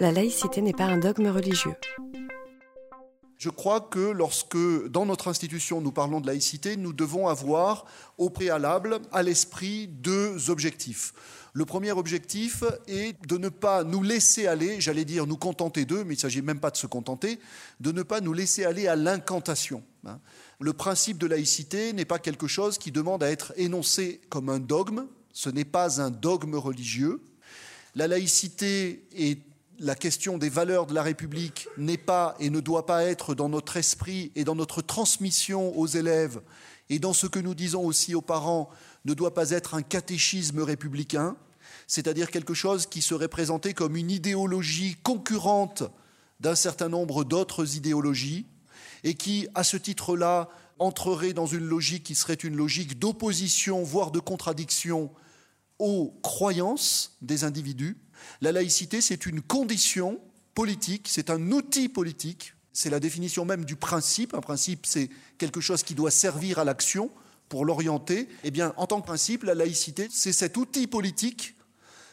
La laïcité n'est pas un dogme religieux. Je crois que lorsque, dans notre institution, nous parlons de laïcité, nous devons avoir au préalable à l'esprit deux objectifs. Le premier objectif est de ne pas nous laisser aller, j'allais dire nous contenter d'eux, mais il ne s'agit même pas de se contenter, de ne pas nous laisser aller à l'incantation. Hein. Le principe de laïcité n'est pas quelque chose qui demande à être énoncé comme un dogme, ce n'est pas un dogme religieux. La laïcité est la question des valeurs de la République n'est pas et ne doit pas être dans notre esprit et dans notre transmission aux élèves et dans ce que nous disons aussi aux parents ne doit pas être un catéchisme républicain, c'est-à-dire quelque chose qui serait présenté comme une idéologie concurrente d'un certain nombre d'autres idéologies et qui, à ce titre-là, entrerait dans une logique qui serait une logique d'opposition, voire de contradiction aux croyances des individus. La laïcité, c'est une condition politique, c'est un outil politique, c'est la définition même du principe. Un principe, c'est quelque chose qui doit servir à l'action pour l'orienter. Eh bien, en tant que principe, la laïcité, c'est cet outil politique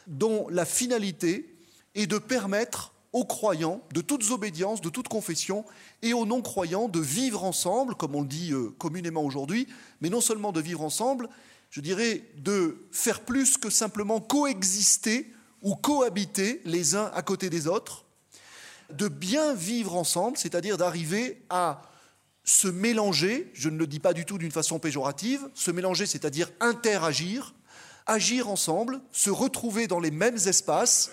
dont la finalité est de permettre aux croyants de toutes obédiences, de toutes confessions, et aux non-croyants de vivre ensemble, comme on le dit euh, communément aujourd'hui, mais non seulement de vivre ensemble, je dirais de faire plus que simplement coexister ou cohabiter les uns à côté des autres, de bien vivre ensemble, c'est-à-dire d'arriver à se mélanger, je ne le dis pas du tout d'une façon péjorative, se mélanger, c'est-à-dire interagir, agir ensemble, se retrouver dans les mêmes espaces,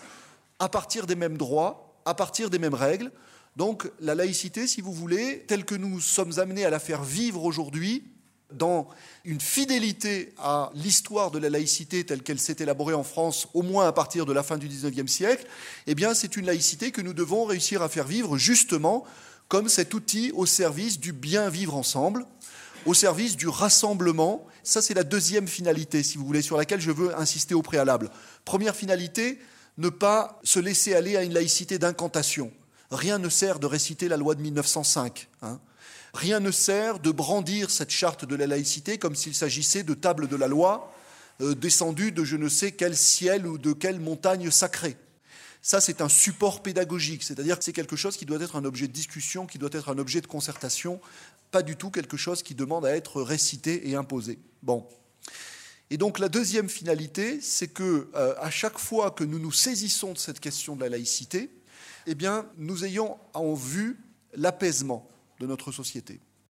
à partir des mêmes droits, à partir des mêmes règles. Donc la laïcité, si vous voulez, telle que nous sommes amenés à la faire vivre aujourd'hui, dans une fidélité à l'histoire de la laïcité telle qu'elle s'est élaborée en France, au moins à partir de la fin du XIXe siècle, eh bien, c'est une laïcité que nous devons réussir à faire vivre justement comme cet outil au service du bien vivre ensemble, au service du rassemblement. Ça, c'est la deuxième finalité, si vous voulez, sur laquelle je veux insister au préalable. Première finalité, ne pas se laisser aller à une laïcité d'incantation. Rien ne sert de réciter la loi de 1905. Hein. Rien ne sert de brandir cette charte de la laïcité comme s'il s'agissait de table de la loi euh, descendue de je ne sais quel ciel ou de quelle montagne sacrée. Ça, c'est un support pédagogique, c'est-à-dire que c'est quelque chose qui doit être un objet de discussion, qui doit être un objet de concertation, pas du tout quelque chose qui demande à être récité et imposé. Et donc la deuxième finalité, c'est que euh, à chaque fois que nous nous saisissons de cette question de la laïcité, eh bien, nous ayons en vue l'apaisement de notre société.